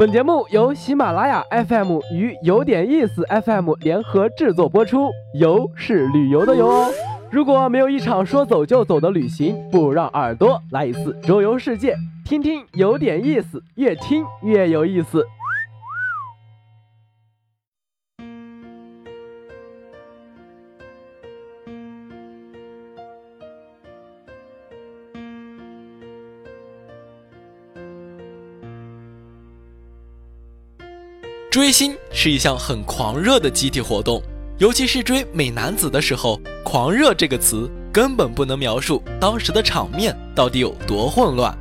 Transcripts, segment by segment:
本节目由喜马拉雅 FM 与有点意思 FM 联合制作播出，游是旅游的游哦。如果没有一场说走就走的旅行，不如让耳朵来一次周游世界，听听有点意思，越听越有意思。追星是一项很狂热的集体活动，尤其是追美男子的时候，“狂热”这个词根本不能描述当时的场面到底有多混乱。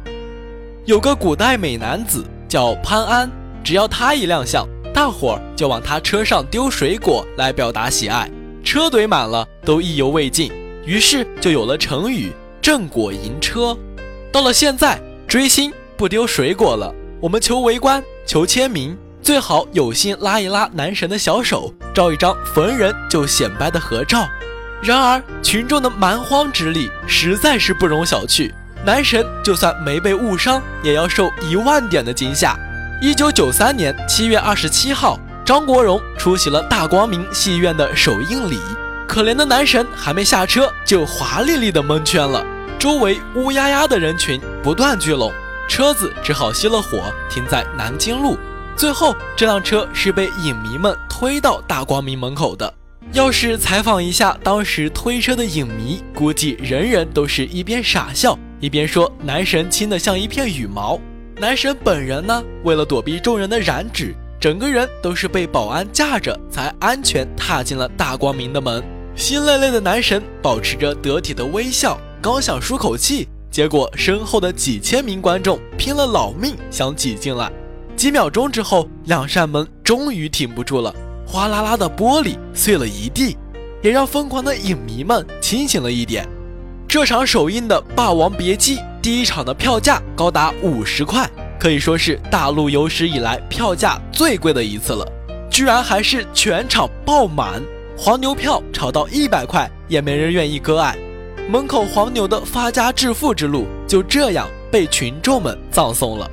有个古代美男子叫潘安，只要他一亮相，大伙儿就往他车上丢水果来表达喜爱，车堆满了都意犹未尽，于是就有了成语“正果迎车”。到了现在，追星不丢水果了，我们求围观，求签名。最好有心拉一拉男神的小手，照一张逢人就显摆的合照。然而群众的蛮荒之力实在是不容小觑，男神就算没被误伤，也要受一万点的惊吓。一九九三年七月二十七号，张国荣出席了大光明戏院的首映礼，可怜的男神还没下车就华丽丽的蒙圈了，周围乌压压的人群不断聚拢，车子只好熄了火，停在南京路。最后，这辆车是被影迷们推到大光明门口的。要是采访一下当时推车的影迷，估计人人都是一边傻笑，一边说男神轻得像一片羽毛。男神本人呢，为了躲避众人的染指，整个人都是被保安架着才安全踏进了大光明的门。心累累的男神保持着得体的微笑，刚想舒口气，结果身后的几千名观众拼了老命想挤进来。几秒钟之后，两扇门终于挺不住了，哗啦啦的玻璃碎了一地，也让疯狂的影迷们清醒了一点。这场首映的《霸王别姬》第一场的票价高达五十块，可以说是大陆有史以来票价最贵的一次了，居然还是全场爆满，黄牛票炒到一百块也没人愿意割爱，门口黄牛的发家致富之路就这样被群众们葬送了。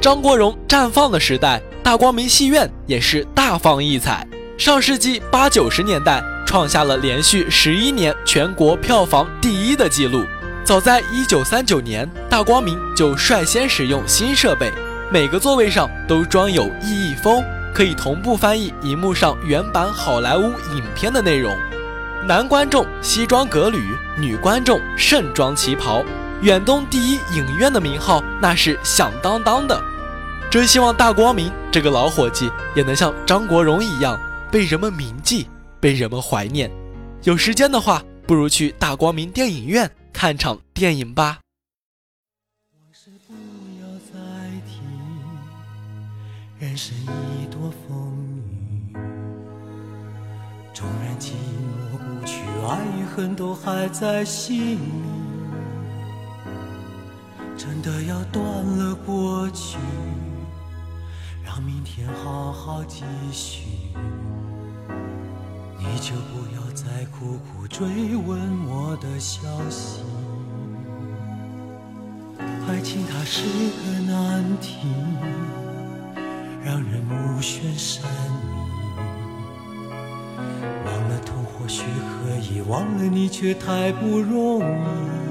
张国荣绽放的时代，大光明戏院也是大放异彩。上世纪八九十年代，创下了连续十一年全国票房第一的记录。早在一九三九年，大光明就率先使用新设备，每个座位上都装有意译风，可以同步翻译荧幕上原版好莱坞影片的内容。男观众西装革履，女观众盛装旗袍，远东第一影院的名号那是响当当的。真希望大光明这个老伙计也能像张国荣一样被人们铭记，被人们怀念。有时间的话，不如去大光明电影院看场电影吧。往事不要再提，人生一朵风雨，纵然寂寞不去，爱与恨都还在心里。真的要断了过去。让明天好好继续，你就不要再苦苦追问我的消息。爱情它是个难题，让人目眩神迷。忘了痛或许可以，忘了你却太不容易。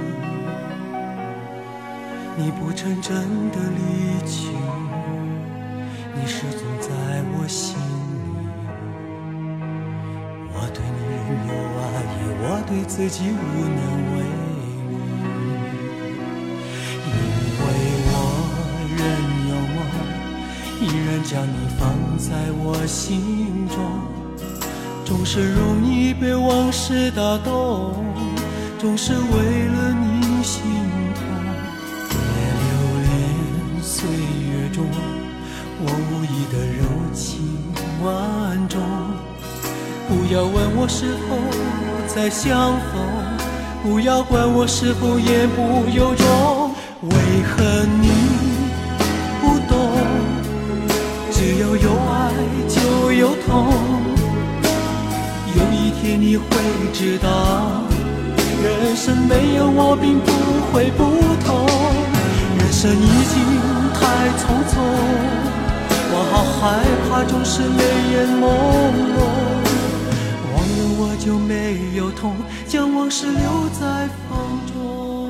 你不曾真的离去。你始终在我心里，我对你仍有爱意，我对自己无能为力，因为我仍有梦，依然将你放在我心中，总是容易被往事打动，总是为了你要问我是否再相逢，不要管我是否言不由衷。为何你不懂？只要有爱就有痛，有一天你会知道，人生没有我并不会不同。人生已经太匆匆。我好害怕总是泪眼朦胧，就没有痛，将往事留在风中。